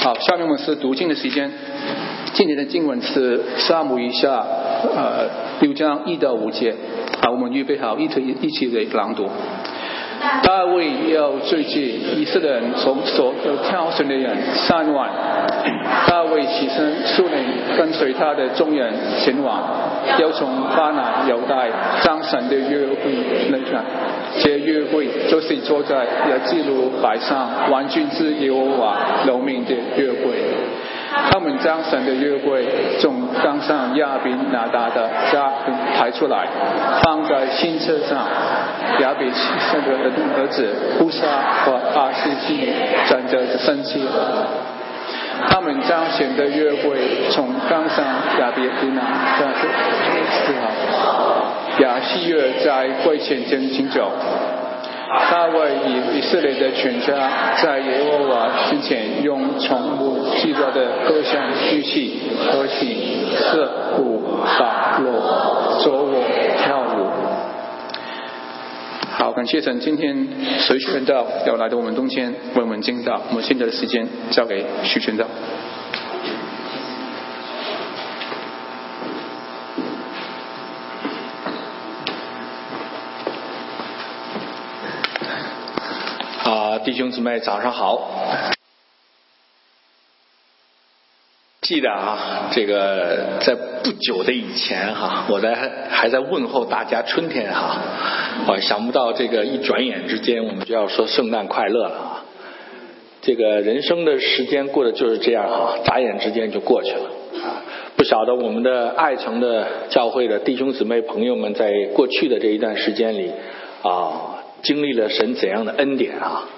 好，下面我们是读经的时间。今天的经文是《沙姆一下》呃六章一到五节。好，我们预备好，一起一起来朗读。大卫要追击以色列人从所有挑选的人三万。大卫起身率领跟随他的众人前往，要从巴拿犹大张神的约会那看。这约会就是坐在亚基路海上万军之耶和华楼名的约会。他们将神的约会从冈上亚比拿达的家抬出来，放在新车上。亚比圣的儿子乌沙和阿斯基站着生气。他们将神的约会从冈上亚比拿达的亚西约在柜前前行走。大卫以以色列的全家在耶和华面前用从木制作的各项乐器和琴、瑟、鼓、打锣、奏舞、跳舞。好，感谢神，今天随宣道要来到我们中间为我们敬道，我们现在的时间交给徐宣道。啊弟兄姊妹，早上好！记得啊，这个在不久的以前哈，我在还在问候大家春天哈，我想不到这个一转眼之间，我们就要说圣诞快乐了啊！这个人生的时间过得就是这样哈，眨眼之间就过去了！不晓得我们的爱城的教会的弟兄姊妹朋友们，在过去的这一段时间里啊，经历了神怎样的恩典啊！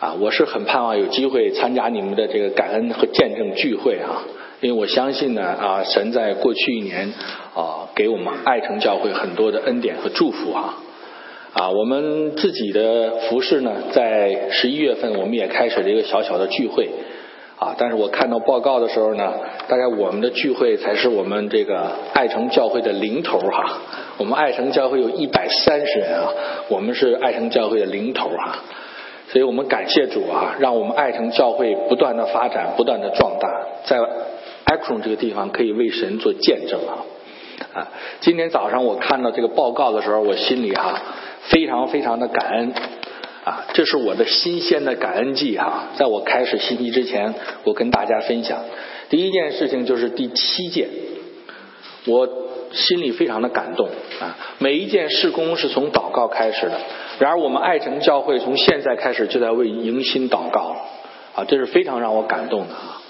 啊，我是很盼望有机会参加你们的这个感恩和见证聚会啊，因为我相信呢啊，神在过去一年啊，给我们爱城教会很多的恩典和祝福啊。啊，我们自己的服饰呢，在十一月份我们也开始了一个小小的聚会啊，但是我看到报告的时候呢，大概我们的聚会才是我们这个爱城教会的零头哈。我们爱城教会有一百三十人啊，我们是爱城教会的零头哈。所以我们感谢主啊，让我们爱城教会不断的发展，不断的壮大，在 Akron 这个地方可以为神做见证啊啊！今天早上我看到这个报告的时候，我心里哈非常非常的感恩啊，这是我的新鲜的感恩季哈。在我开始信息之前，我跟大家分享第一件事情就是第七届，我心里非常的感动啊。每一件事工是从祷告开始的。然而，我们爱城教会从现在开始就在为迎新祷告了啊，这是非常让我感动的啊！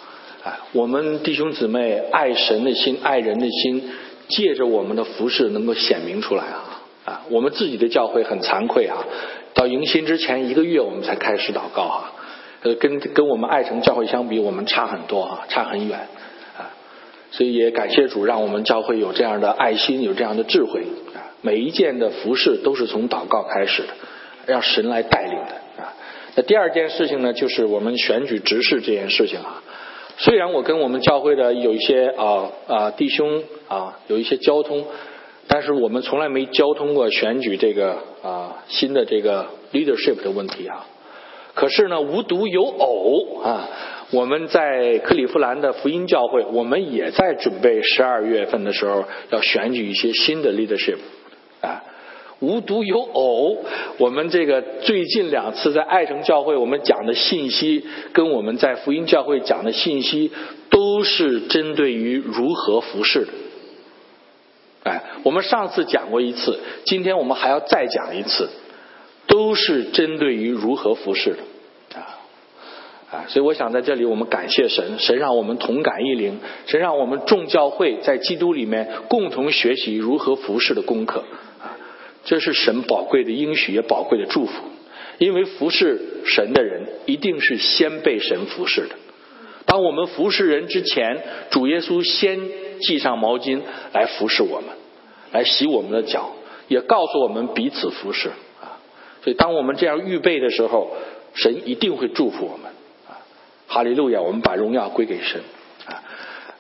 哎，我们弟兄姊妹爱神的心、爱人的心，借着我们的服饰能够显明出来啊！啊，我们自己的教会很惭愧啊，到迎新之前一个月我们才开始祷告啊，呃，跟跟我们爱城教会相比，我们差很多啊，差很远！所以也感谢主，让我们教会有这样的爱心，有这样的智慧啊。每一件的服饰都是从祷告开始的，让神来带领的啊。那第二件事情呢，就是我们选举执事这件事情啊。虽然我跟我们教会的有一些啊啊弟兄啊有一些交通，但是我们从来没交通过选举这个啊新的这个 leadership 的问题啊。可是呢，无独有偶啊，我们在克利夫兰的福音教会，我们也在准备十二月份的时候要选举一些新的 leadership。啊，无独有偶，我们这个最近两次在爱城教会，我们讲的信息，跟我们在福音教会讲的信息，都是针对于如何服侍的。哎，我们上次讲过一次，今天我们还要再讲一次，都是针对于如何服侍的。啊，所以我想在这里，我们感谢神，神让我们同感一灵，神让我们众教会在基督里面共同学习如何服侍的功课。啊这是神宝贵的应许，也宝贵的祝福。因为服侍神的人，一定是先被神服侍的。当我们服侍人之前，主耶稣先系上毛巾来服侍我们，来洗我们的脚，也告诉我们彼此服侍啊。所以，当我们这样预备的时候，神一定会祝福我们。哈利路亚！我们把荣耀归给神啊。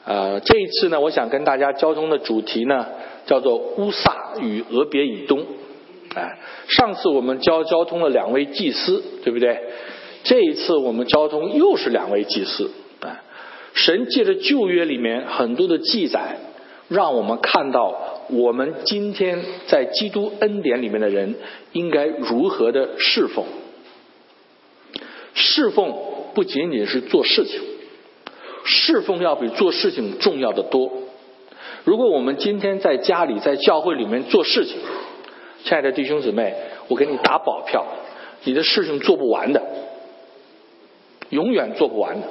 呃，这一次呢，我想跟大家交通的主题呢。叫做乌萨与俄别以东，哎，上次我们交交通了两位祭司，对不对？这一次我们交通又是两位祭司，啊，神借着旧约里面很多的记载，让我们看到我们今天在基督恩典里面的人应该如何的侍奉。侍奉不仅仅是做事情，侍奉要比做事情重要的多。如果我们今天在家里、在教会里面做事情，亲爱的弟兄姊妹，我给你打保票，你的事情做不完的，永远做不完的。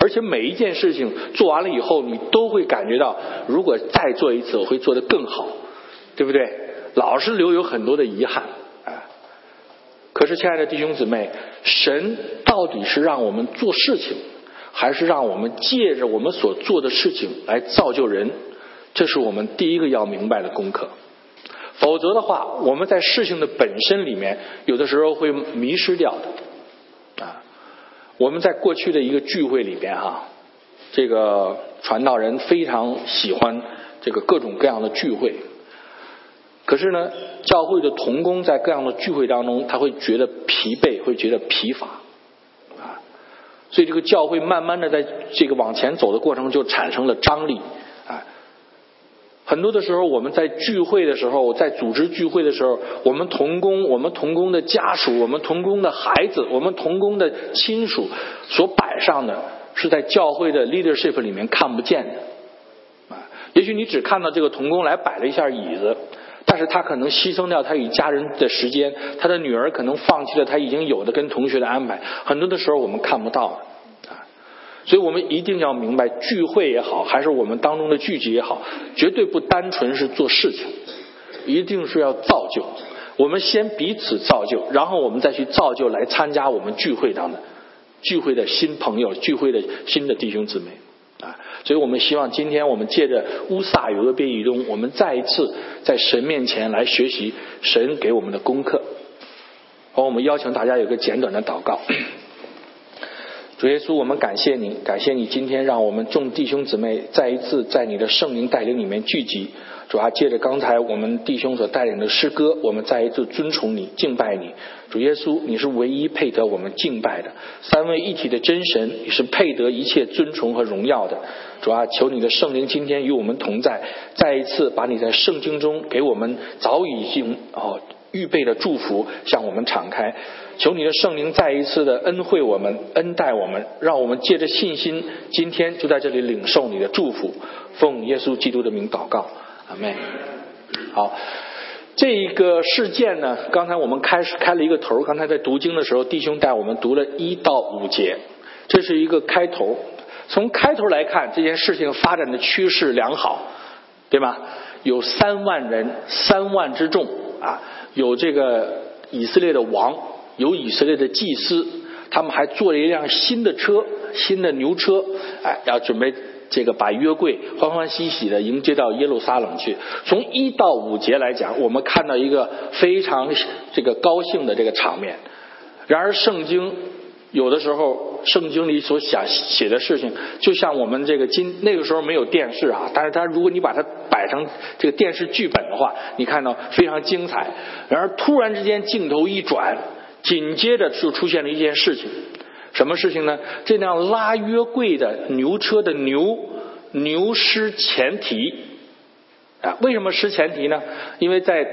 而且每一件事情做完了以后，你都会感觉到，如果再做一次，我会做得更好，对不对？老是留有很多的遗憾。可是，亲爱的弟兄姊妹，神到底是让我们做事情，还是让我们借着我们所做的事情来造就人？这是我们第一个要明白的功课。否则的话，我们在事情的本身里面，有的时候会迷失掉的。啊，我们在过去的一个聚会里边，哈，这个传道人非常喜欢这个各种各样的聚会。可是呢，教会的童工在各样的聚会当中，他会觉得疲惫，会觉得疲乏，啊，所以这个教会慢慢的在这个往前走的过程就产生了张力，啊，很多的时候我们在聚会的时候，在组织聚会的时候，我们童工、我们童工的家属、我们童工的孩子、我们童工的亲属所摆上的，是在教会的 leadership 里面看不见的，啊，也许你只看到这个童工来摆了一下椅子。但是他可能牺牲掉他与家人的时间，他的女儿可能放弃了他已经有的跟同学的安排，很多的时候我们看不到啊，所以我们一定要明白，聚会也好，还是我们当中的聚集也好，绝对不单纯是做事情，一定是要造就。我们先彼此造就，然后我们再去造就来参加我们聚会当的聚会的新朋友，聚会的新的弟兄姊妹。所以我们希望今天我们借着乌撒与俄别以东，我们再一次在神面前来学习神给我们的功课。好，我们邀请大家有个简短的祷告。主耶稣，我们感谢你，感谢你今天让我们众弟兄姊妹再一次在你的圣灵带领里面聚集。主啊，借着刚才我们弟兄所带领的诗歌，我们再一次尊崇你、敬拜你。主耶稣，你是唯一配得我们敬拜的三位一体的真神，你是配得一切尊崇和荣耀的。主啊，求你的圣灵今天与我们同在，再一次把你在圣经中给我们早已经哦预备的祝福向我们敞开。求你的圣灵再一次的恩惠我们、恩待我们，让我们借着信心，今天就在这里领受你的祝福。奉耶稣基督的名祷告。妹，好，这一个事件呢，刚才我们开始开了一个头。刚才在读经的时候，弟兄带我们读了一到五节，这是一个开头。从开头来看，这件事情发展的趋势良好，对吧？有三万人，三万之众啊，有这个以色列的王，有以色列的祭司，他们还坐了一辆新的车，新的牛车，哎，要准备。这个把约柜欢欢喜喜的迎接到耶路撒冷去。从一到五节来讲，我们看到一个非常这个高兴的这个场面。然而，圣经有的时候，圣经里所写写的事情，就像我们这个今那个时候没有电视啊，但是它如果你把它摆成这个电视剧本的话，你看到非常精彩。然而，突然之间镜头一转，紧接着就出现了一件事情。什么事情呢？这辆拉约柜的牛车的牛牛失前蹄啊？为什么失前蹄呢？因为在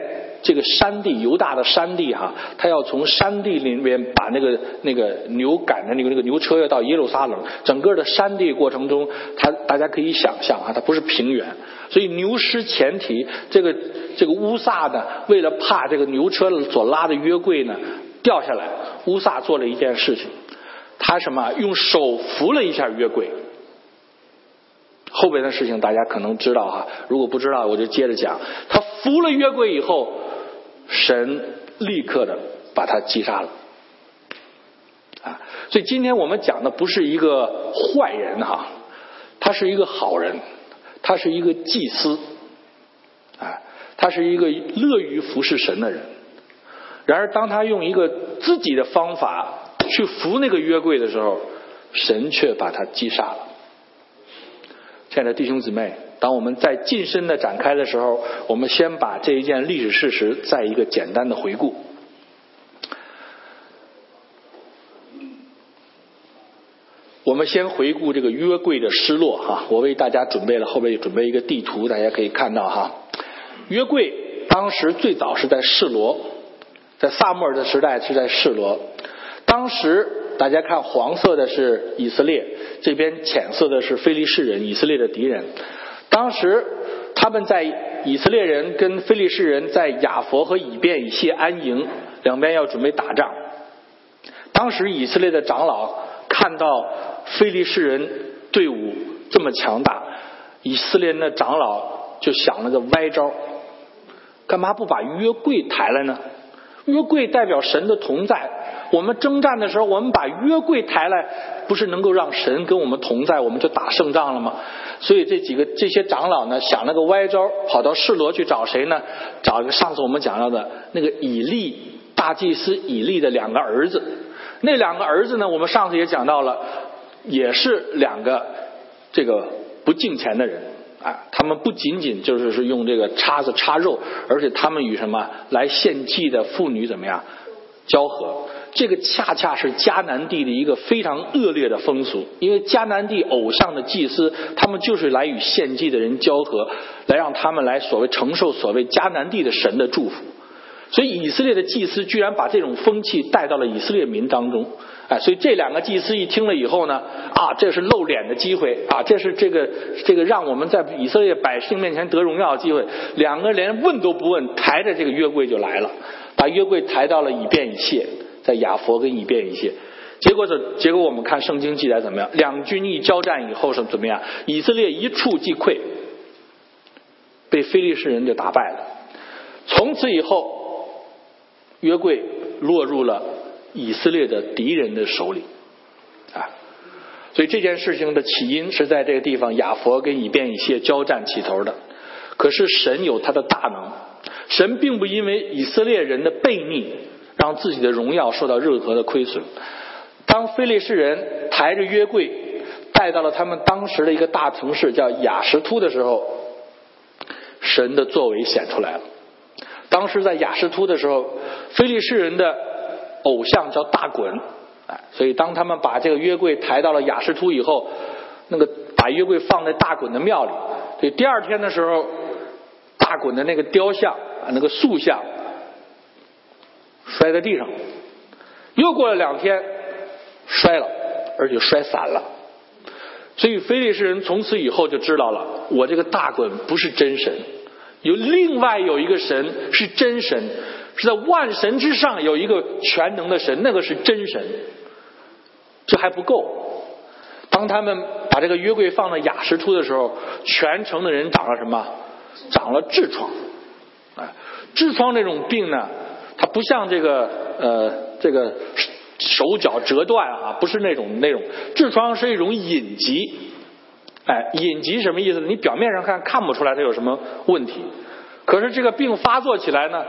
这个山地犹大的山地哈，他要从山地里面把那个那个牛赶着那个那个牛车要到耶路撒冷，整个的山地过程中，他大家可以想象啊，它不是平原，所以牛失前蹄。这个这个乌萨呢，为了怕这个牛车所拉的约柜呢掉下来，乌萨做了一件事情。他什么？用手扶了一下约柜。后边的事情大家可能知道哈，如果不知道，我就接着讲。他扶了约柜以后，神立刻的把他击杀了。啊，所以今天我们讲的不是一个坏人哈，他是一个好人，他是一个祭司，啊，他是一个乐于服侍神的人。然而，当他用一个自己的方法。去扶那个约柜的时候，神却把他击杀了。亲爱的弟兄姊妹，当我们在近身的展开的时候，我们先把这一件历史事实再一个简单的回顾。我们先回顾这个约柜的失落哈，我为大家准备了后边准备一个地图，大家可以看到哈。约柜当时最早是在示罗，在萨穆尔的时代是在示罗。当时大家看黄色的是以色列，这边浅色的是非利士人，以色列的敌人。当时他们在以色列人跟非利士人在雅佛和以便以谢安营，两边要准备打仗。当时以色列的长老看到非利士人队伍这么强大，以色列的长老就想了个歪招，干嘛不把约柜抬来呢？约柜代表神的同在，我们征战的时候，我们把约柜抬来，不是能够让神跟我们同在，我们就打胜仗了吗？所以这几个这些长老呢，想了个歪招，跑到示罗去找谁呢？找一个上次我们讲到的那个以利大祭司以利的两个儿子。那两个儿子呢？我们上次也讲到了，也是两个这个不敬钱的人啊。他们不仅仅就是是用这个叉子插肉，而且他们与什么来献祭的妇女怎么样交合？这个恰恰是迦南地的一个非常恶劣的风俗。因为迦南地偶像的祭司，他们就是来与献祭的人交合，来让他们来所谓承受所谓迦南地的神的祝福。所以以色列的祭司居然把这种风气带到了以色列民当中，哎，所以这两个祭司一听了以后呢，啊，这是露脸的机会啊，这是这个这个让我们在以色列百姓面前得荣耀的机会。两个连问都不问，抬着这个约柜就来了，把约柜抬到了以便以谢，在亚佛跟以便以谢。结果是结果我们看圣经记载怎么样？两军一交战以后是怎么样？以色列一触即溃，被非利士人就打败了。从此以后。约柜落入了以色列的敌人的手里，啊，所以这件事情的起因是在这个地方亚佛跟以便以谢交战起头的。可是神有他的大能，神并不因为以色列人的悖逆，让自己的荣耀受到任何的亏损。当非利士人抬着约柜带到了他们当时的一个大城市叫雅什突的时候，神的作为显出来了。当时在雅什突的时候，非利士人的偶像叫大滚，哎，所以当他们把这个约柜抬到了雅什突以后，那个把约柜放在大滚的庙里，对，第二天的时候，大滚的那个雕像啊，那个塑像摔在地上，又过了两天摔了，而且摔散了，所以菲利士人从此以后就知道了，我这个大滚不是真神。有另外有一个神是真神，是在万神之上有一个全能的神，那个是真神。这还不够，当他们把这个约柜放到雅什突的时候，全城的人长了什么？长了痔疮。啊，痔疮这种病呢，它不像这个呃这个手脚折断啊，不是那种那种痔疮是一种隐疾。哎，隐疾什么意思？你表面上看看不出来它有什么问题，可是这个病发作起来呢，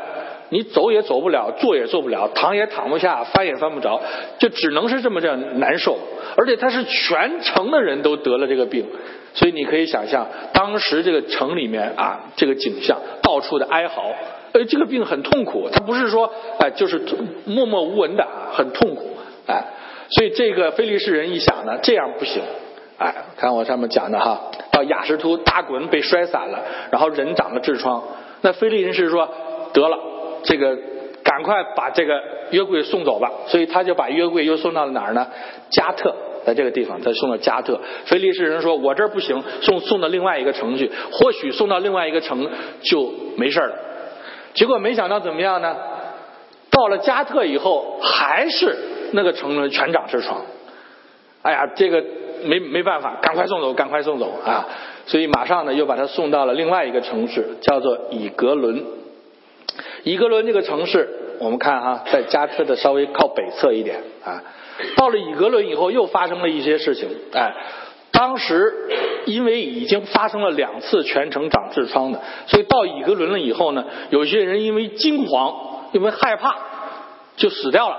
你走也走不了，坐也坐不了，躺也躺不下，翻也翻不着，就只能是这么这样难受。而且它是全城的人都得了这个病，所以你可以想象当时这个城里面啊，这个景象，到处的哀嚎。呃，这个病很痛苦，他不是说哎就是默默无闻的啊，很痛苦。哎，所以这个菲利士人一想呢，这样不行。哎，看我上面讲的哈，到雅什图大滚被摔散了，然后人长了痔疮。那菲利人是说得了，这个赶快把这个约柜送走吧。所以他就把约柜又送到了哪儿呢？加特，在这个地方，他送到加特。菲利士人说：“我这儿不行，送送到另外一个城去，或许送到另外一个城就没事了。”结果没想到怎么样呢？到了加特以后，还是那个城全长痔疮。哎呀，这个。没没办法，赶快送走，赶快送走啊！所以马上呢，又把他送到了另外一个城市，叫做以格伦。以格伦这个城市，我们看哈，在加特的稍微靠北侧一点啊。到了以格伦以后，又发生了一些事情。哎，当时因为已经发生了两次全程长痔疮的，所以到以格伦了以后呢，有些人因为惊慌，因为害怕，就死掉了。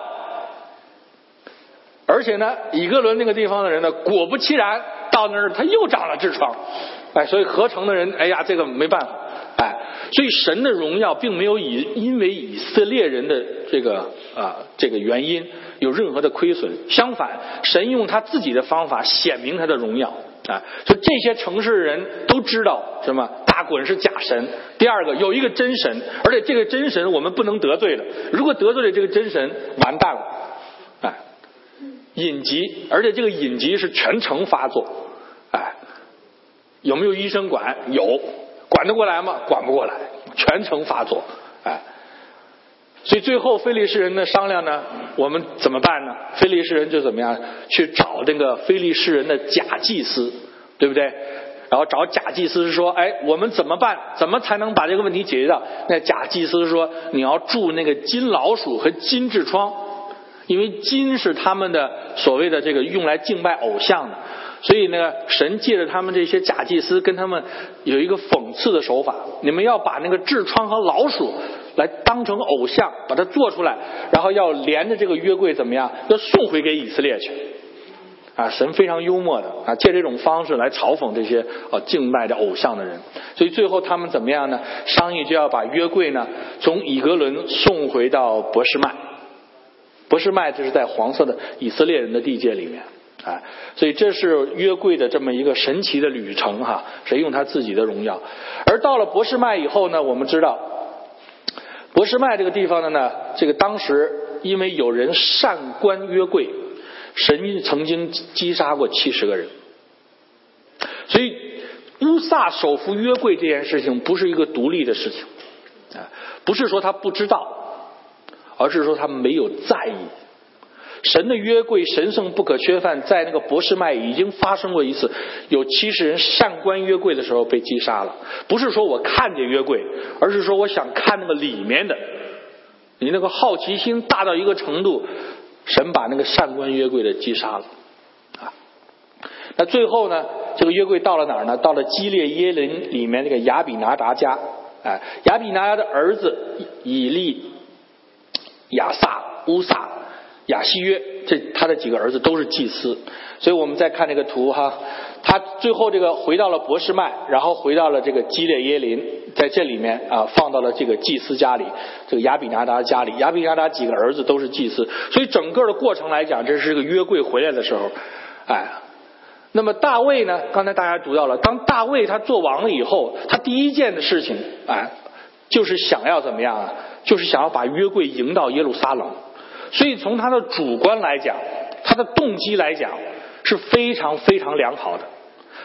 而且呢，以格伦那个地方的人呢，果不其然，到那儿他又长了痔疮，哎，所以合成的人，哎呀，这个没办法，哎，所以神的荣耀并没有以因为以色列人的这个啊这个原因有任何的亏损，相反，神用他自己的方法显明他的荣耀啊，就这些城市人都知道什么大滚是假神，第二个有一个真神，而且这个真神我们不能得罪的，如果得罪了这个真神，完蛋了，哎，隐疾，而且这个隐疾是全城发作，哎，有没有医生管？有。管得过来吗？管不过来，全程发作，哎，所以最后菲利士人的商量呢，我们怎么办呢？菲利士人就怎么样去找那个菲利士人的假祭司，对不对？然后找假祭司说，哎，我们怎么办？怎么才能把这个问题解决掉？那假祭司说，你要铸那个金老鼠和金痔疮，因为金是他们的所谓的这个用来敬拜偶像的。所以呢，神借着他们这些假祭司，跟他们有一个讽刺的手法。你们要把那个痔疮和老鼠来当成偶像，把它做出来，然后要连着这个约柜怎么样？要送回给以色列去。啊，神非常幽默的啊，借这种方式来嘲讽这些啊敬拜的偶像的人。所以最后他们怎么样呢？商议就要把约柜呢从以格伦送回到博士麦。博士麦就是在黄色的以色列人的地界里面。啊，所以这是约柜的这么一个神奇的旅程哈，谁用他自己的荣耀？而到了博士麦以后呢，我们知道，博士麦这个地方的呢，这个当时因为有人擅观约柜，神曾经击杀过七十个人，所以乌萨手扶约柜这件事情不是一个独立的事情，啊，不是说他不知道，而是说他没有在意。神的约柜神圣不可缺犯，在那个博士麦已经发生过一次，有七十人上观约柜的时候被击杀了。不是说我看见约柜，而是说我想看那个里面的。你那个好奇心大到一个程度，神把那个上观约柜的击杀了。啊，那最后呢，这个约柜到了哪儿呢？到了基列耶林里面那个亚比拿达家。哎，亚比拿达的儿子以利亚撒乌撒。亚西约，这他的几个儿子都是祭司，所以我们再看这个图哈，他最后这个回到了博士麦，然后回到了这个基列耶林，在这里面啊放到了这个祭司家里，这个亚比拿达家里，亚比拿达几个儿子都是祭司，所以整个的过程来讲，这是个约柜回来的时候，哎，那么大卫呢？刚才大家读到了，当大卫他做王了以后，他第一件的事情，哎，就是想要怎么样啊？就是想要把约柜迎到耶路撒冷。所以从他的主观来讲，他的动机来讲是非常非常良好的。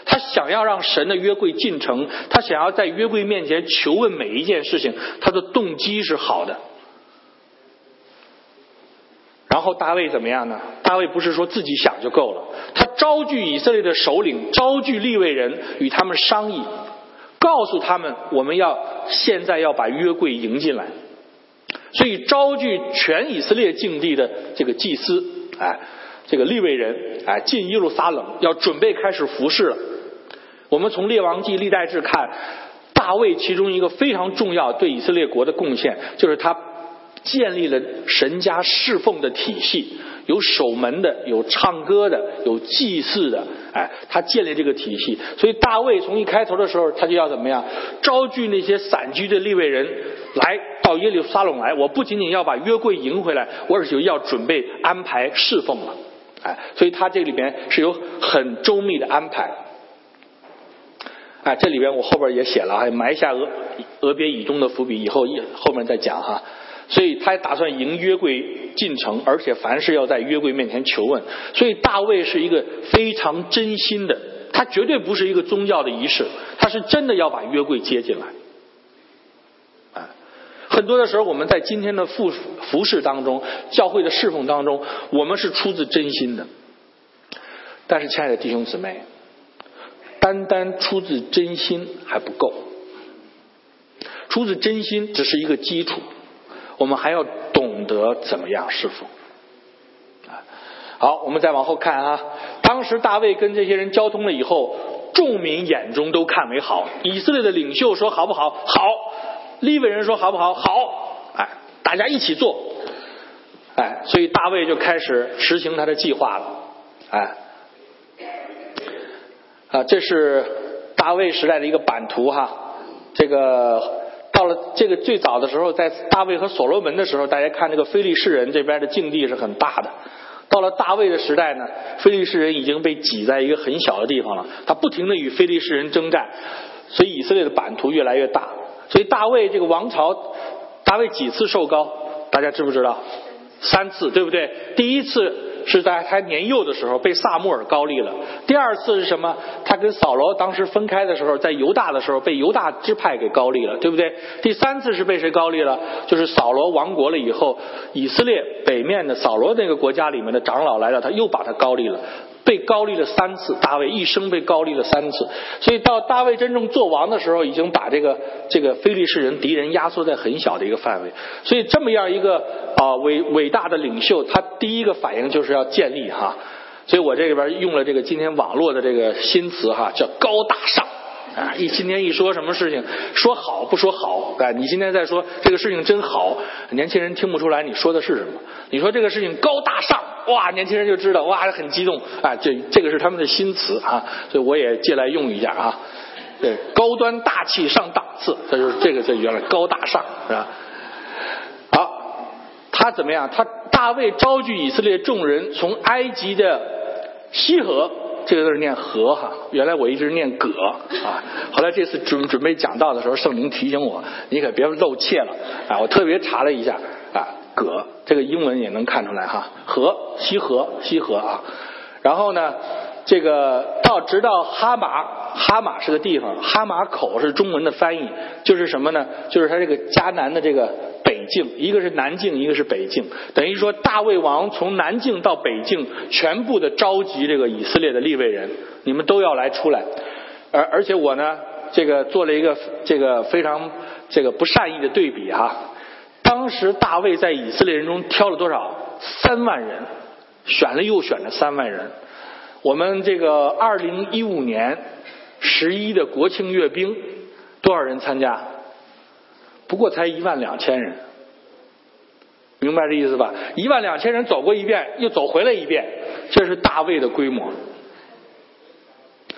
他想要让神的约柜进城，他想要在约柜面前求问每一件事情，他的动机是好的。然后大卫怎么样呢？大卫不是说自己想就够了，他招聚以色列的首领，招聚立位人，与他们商议，告诉他们我们要现在要把约柜迎进来。所以招聚全以色列境地的这个祭司，哎，这个立位人，哎，进耶路撒冷，要准备开始服侍了。我们从列王记历代志看，大卫其中一个非常重要对以色列国的贡献，就是他建立了神家侍奉的体系。有守门的，有唱歌的，有祭祀的，哎，他建立这个体系。所以大卫从一开头的时候，他就要怎么样？招聚那些散居的立位人来到耶路撒冷来。我不仅仅要把约柜迎回来，我而且要准备安排侍奉了，哎，所以他这里边是有很周密的安排。哎，这里边我后边也写了，还埋下俄俄别以东的伏笔，以后一后面再讲哈。所以他打算迎约柜进城，而且凡事要在约柜面前求问。所以大卫是一个非常真心的，他绝对不是一个宗教的仪式，他是真的要把约柜接进来。很多的时候我们在今天的服服饰当中、教会的侍奉当中，我们是出自真心的。但是，亲爱的弟兄姊妹，单单出自真心还不够，出自真心只是一个基础。我们还要懂得怎么样侍奉！好，我们再往后看啊。当时大卫跟这些人交通了以后，众民眼中都看为好。以色列的领袖说好不好？好。利未人说好不好？好。哎，大家一起做。哎，所以大卫就开始实行他的计划了。哎，啊，这是大卫时代的一个版图哈。这个到了这个最早的时候，在大卫和所罗门的时候，大家看这个非利士人这边的境地是很大的。到了大卫的时代呢，非利士人已经被挤在一个很小的地方了，他不停的与非利士人征战，所以以色列的版图越来越大。所以大卫这个王朝，大卫几次受高，大家知不知道？三次，对不对？第一次。是在他年幼的时候被萨穆尔高立了。第二次是什么？他跟扫罗当时分开的时候，在犹大的时候被犹大支派给高立了，对不对？第三次是被谁高立了？就是扫罗亡国了以后，以色列北面的扫罗那个国家里面的长老来了，他又把他高立了。被高立了三次，大卫一生被高立了三次，所以到大卫真正做王的时候，已经把这个这个非利士人敌人压缩在很小的一个范围。所以这么样一个啊伟伟大的领袖，他第一个反应就是要建立哈。所以我这里边用了这个今天网络的这个新词哈，叫高大上。啊，一今天一说什么事情，说好不说好，哎，你今天在说这个事情真好，年轻人听不出来你说的是什么。你说这个事情高大上，哇，年轻人就知道，哇，很激动，啊，这这个是他们的新词啊，所以我也借来用一下啊。对，高端大气上档次，这就是这个这原来高大上是吧？好，他怎么样？他大卫招聚以色列众人，从埃及的西河。这个字念和哈，原来我一直念葛啊，后来这次准准备讲道的时候，圣灵提醒我，你可别露怯了啊！我特别查了一下啊，葛这个英文也能看出来哈，河西河西河啊，然后呢，这个到直到哈马，哈马是个地方，哈马口是中文的翻译，就是什么呢？就是他这个迦南的这个北。境，一个是南境，一个是北境，等于说大卫王从南境到北境，全部的召集这个以色列的立位人，你们都要来出来。而而且我呢，这个做了一个这个非常这个不善意的对比哈。当时大卫在以色列人中挑了多少？三万人，选了又选了三万人。我们这个二零一五年十一的国庆阅兵，多少人参加？不过才一万两千人。明白这意思吧？一万两千人走过一遍，又走回来一遍，这是大卫的规模。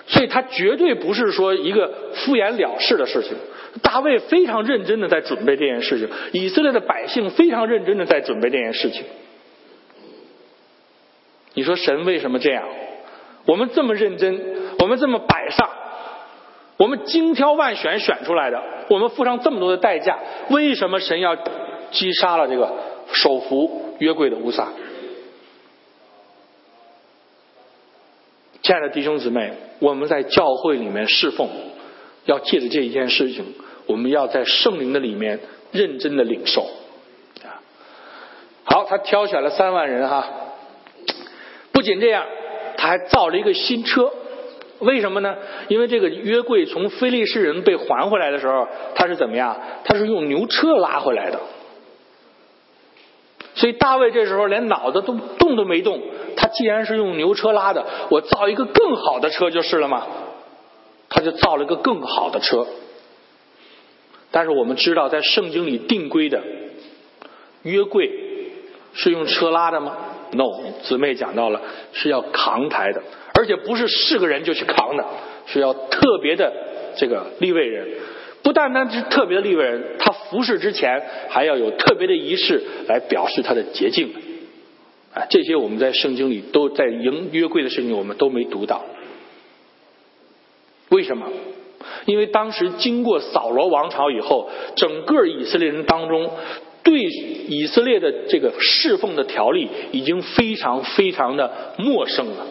所以他绝对不是说一个敷衍了事的事情。大卫非常认真的在准备这件事情，以色列的百姓非常认真的在准备这件事情。你说神为什么这样？我们这么认真，我们这么摆上，我们精挑万选选出来的，我们付上这么多的代价，为什么神要击杀了这个？手扶约柜的乌撒，亲爱的弟兄姊妹，我们在教会里面侍奉，要借着这一件事情，我们要在圣灵的里面认真的领受。好，他挑选了三万人哈，不仅这样，他还造了一个新车。为什么呢？因为这个约柜从非利士人被还回来的时候，他是怎么样？他是用牛车拉回来的。所以大卫这时候连脑子都动都没动，他既然是用牛车拉的，我造一个更好的车就是了嘛。他就造了个更好的车。但是我们知道，在圣经里定规的约柜是用车拉的吗？No，姊妹讲到了是要扛抬的，而且不是是个人就去扛的，是要特别的这个立位人。不单单是特别的立位人，他服侍之前还要有特别的仪式来表示他的洁净。啊，这些我们在圣经里都在迎约柜的事情，我们都没读到。为什么？因为当时经过扫罗王朝以后，整个以色列人当中对以色列的这个侍奉的条例已经非常非常的陌生了。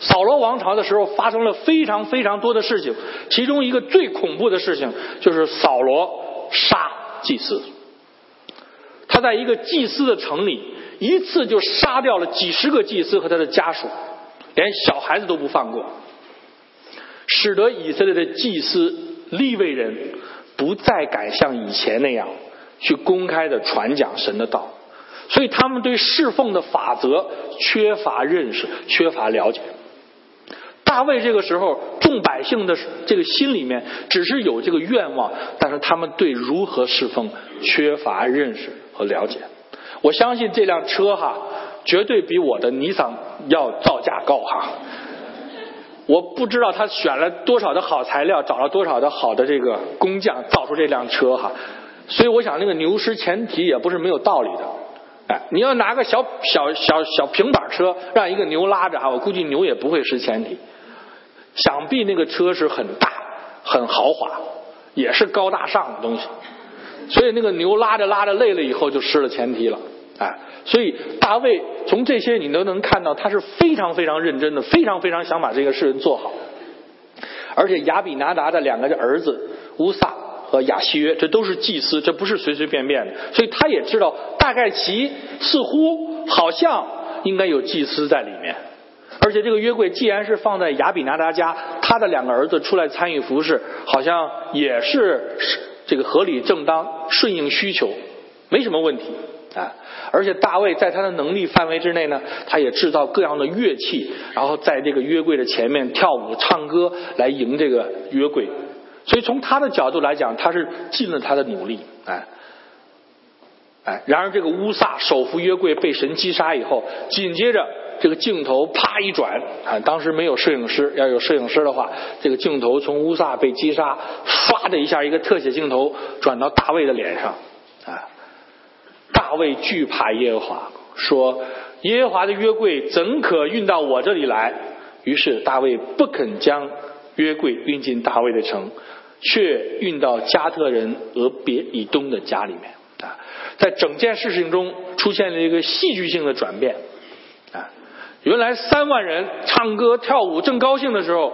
扫罗王朝的时候发生了非常非常多的事情，其中一个最恐怖的事情就是扫罗杀祭司。他在一个祭司的城里，一次就杀掉了几十个祭司和他的家属，连小孩子都不放过，使得以色列的祭司立位人不再敢像以前那样去公开的传讲神的道，所以他们对侍奉的法则缺乏认识，缺乏了解。大卫这个时候，众百姓的这个心里面只是有这个愿望，但是他们对如何侍奉缺乏认识和了解。我相信这辆车哈，绝对比我的尼桑要造价高哈。我不知道他选了多少的好材料，找了多少的好的这个工匠造出这辆车哈。所以我想那个牛失前蹄也不是没有道理的。哎，你要拿个小小小小平板车让一个牛拉着哈，我估计牛也不会失前蹄。想必那个车是很大、很豪华，也是高大上的东西。所以那个牛拉着拉着累了以后就失了前蹄了。哎，所以大卫从这些你都能看到，他是非常非常认真的，非常非常想把这个事情做好。而且亚比拿达的两个儿子乌萨和亚西约，这都是祭司，这不是随随便便的。所以他也知道，大概其似乎好像应该有祭司在里面。而且这个约柜既然是放在亚比拿达家，他的两个儿子出来参与服饰，好像也是这个合理正当、顺应需求，没什么问题啊。而且大卫在他的能力范围之内呢，他也制造各样的乐器，然后在这个约柜的前面跳舞、唱歌来迎这个约柜。所以从他的角度来讲，他是尽了他的努力，哎，哎。然而这个乌萨手扶约柜被神击杀以后，紧接着这个镜头啪一转，啊，当时没有摄影师，要有摄影师的话，这个镜头从乌萨被击杀，唰的一下一个特写镜头转到大卫的脸上，啊。大卫惧怕耶和华，说：“耶和华的约柜怎可运到我这里来？”于是大卫不肯将约柜运进大卫的城，却运到加特人俄别以东的家里面。啊，在整件事情中出现了一个戏剧性的转变。啊，原来三万人唱歌跳舞正高兴的时候，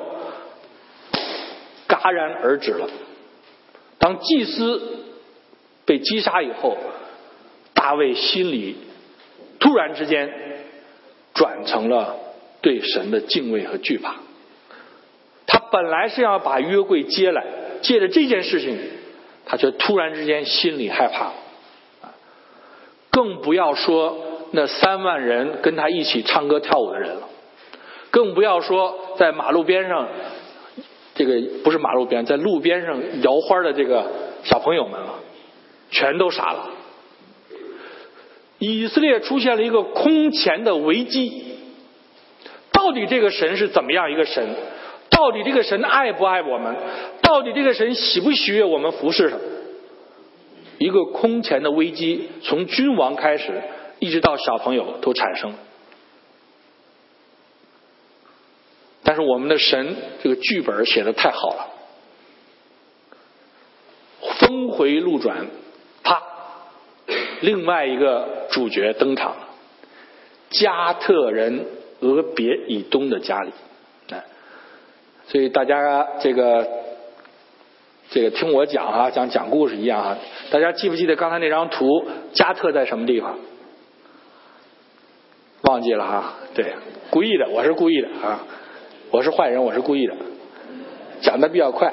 戛然而止了。当祭司被击杀以后。大卫心里突然之间转成了对神的敬畏和惧怕。他本来是要把约柜接来，借着这件事情，他却突然之间心里害怕。更不要说那三万人跟他一起唱歌跳舞的人了，更不要说在马路边上，这个不是马路边，在路边上摇花的这个小朋友们了，全都傻了。以色列出现了一个空前的危机，到底这个神是怎么样一个神？到底这个神爱不爱我们？到底这个神喜不喜悦我们服侍他？一个空前的危机，从君王开始，一直到小朋友都产生。但是我们的神这个剧本写的太好了，峰回路转，啪，另外一个。主角登场了，加特人俄别以东的家里，哎，所以大家这个这个听我讲啊，讲讲故事一样啊。大家记不记得刚才那张图？加特在什么地方？忘记了哈？对，故意的，我是故意的啊，我是坏人，我是故意的，讲的比较快。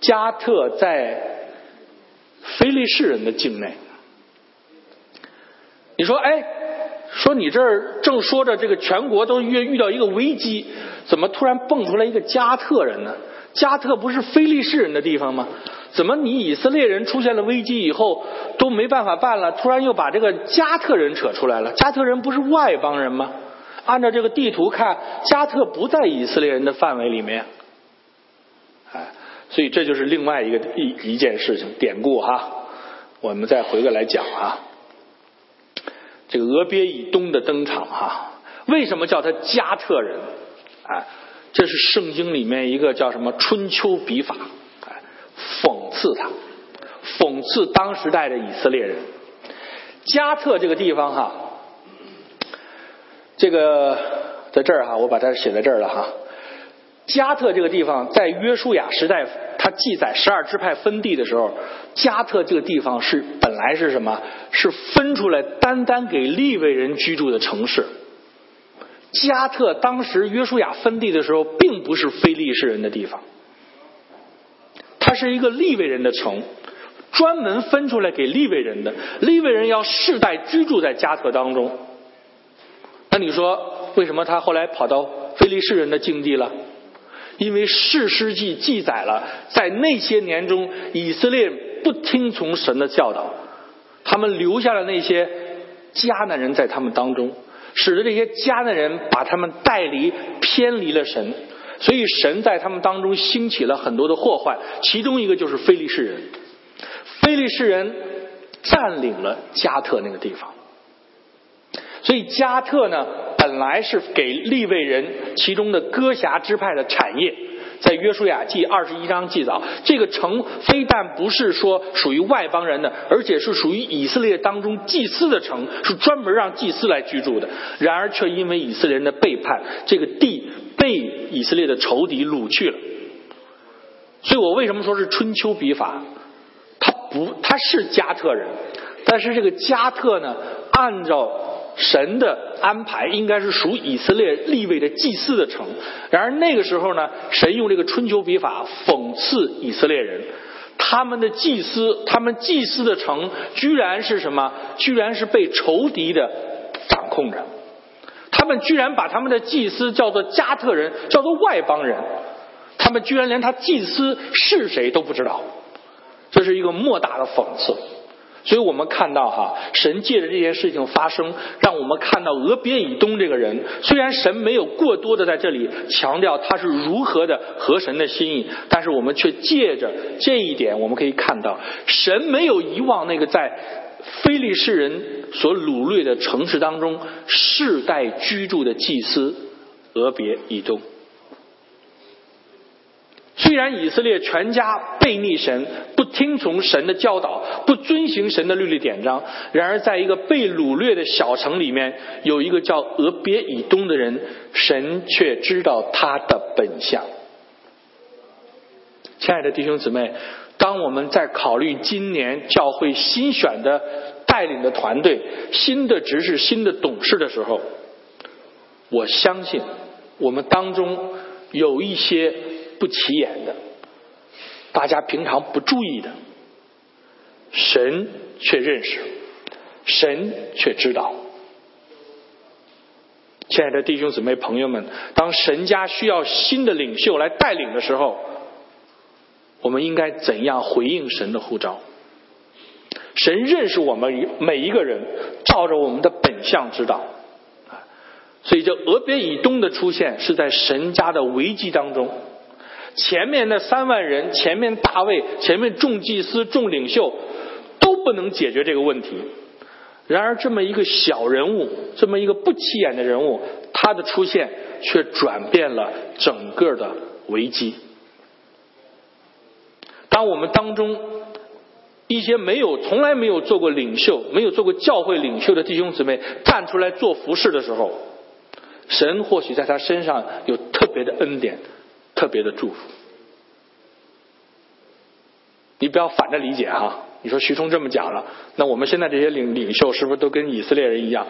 加特在非利士人的境内。你说，哎，说你这儿正说着这个全国都遇遇到一个危机，怎么突然蹦出来一个加特人呢？加特不是非利士人的地方吗？怎么你以色列人出现了危机以后都没办法办了，突然又把这个加特人扯出来了？加特人不是外邦人吗？按照这个地图看，加特不在以色列人的范围里面。哎，所以这就是另外一个一一件事情典故哈。我们再回过来讲啊。这个俄别以东的登场哈，为什么叫他加特人？哎，这是圣经里面一个叫什么春秋笔法，哎，讽刺他，讽刺当时代的以色列人。加特这个地方哈，这个在这儿哈，我把它写在这儿了哈。加特这个地方在约书亚时代。他记载十二支派分地的时候，加特这个地方是本来是什么？是分出来单单给利未人居住的城市。加特当时约书亚分地的时候，并不是非利士人的地方，它是一个利未人的城，专门分出来给利未人的。利未人要世代居住在加特当中。那你说，为什么他后来跑到非利士人的境地了？因为《士师记》记载了，在那些年中，以色列不听从神的教导，他们留下了那些迦南人在他们当中，使得这些迦南人把他们带离偏离了神，所以神在他们当中兴起了很多的祸患，其中一个就是非利士人。非利士人占领了加特那个地方，所以加特呢，本来是给利未人其中的哥侠支派的产业。在约书亚记二十一章记载，这个城非但不是说属于外邦人的，而且是属于以色列当中祭司的城，是专门让祭司来居住的。然而，却因为以色列人的背叛，这个地被以色列的仇敌掳去了。所以我为什么说是春秋笔法？他不，他是加特人，但是这个加特呢，按照。神的安排应该是属以色列立位的祭司的城，然而那个时候呢，神用这个春秋笔法讽刺以色列人，他们的祭司，他们祭司的城居然是什么？居然是被仇敌的掌控着，他们居然把他们的祭司叫做加特人，叫做外邦人，他们居然连他祭司是谁都不知道，这是一个莫大的讽刺。所以我们看到哈，神借着这件事情发生，让我们看到俄别以东这个人，虽然神没有过多的在这里强调他是如何的合神的心意，但是我们却借着这一点，我们可以看到，神没有遗忘那个在非利士人所掳掠的城市当中世代居住的祭司俄别以东。虽然以色列全家背逆神，不听从神的教导，不遵行神的律例典章，然而在一个被掳掠的小城里面，有一个叫俄别以东的人，神却知道他的本相。亲爱的弟兄姊妹，当我们在考虑今年教会新选的带领的团队、新的执事、新的董事的时候，我相信我们当中有一些。不起眼的，大家平常不注意的，神却认识，神却知道。亲爱的弟兄姊妹、朋友们，当神家需要新的领袖来带领的时候，我们应该怎样回应神的呼召？神认识我们每一个人，照着我们的本相知道。所以，这俄别以东的出现是在神家的危机当中。前面那三万人，前面大卫，前面众祭司、众领袖，都不能解决这个问题。然而，这么一个小人物，这么一个不起眼的人物，他的出现却转变了整个的危机。当我们当中一些没有、从来没有做过领袖、没有做过教会领袖的弟兄姊妹站出来做服饰的时候，神或许在他身上有特别的恩典。特别的祝福，你不要反着理解哈。你说徐冲这么讲了，那我们现在这些领领袖是不是都跟以色列人一样？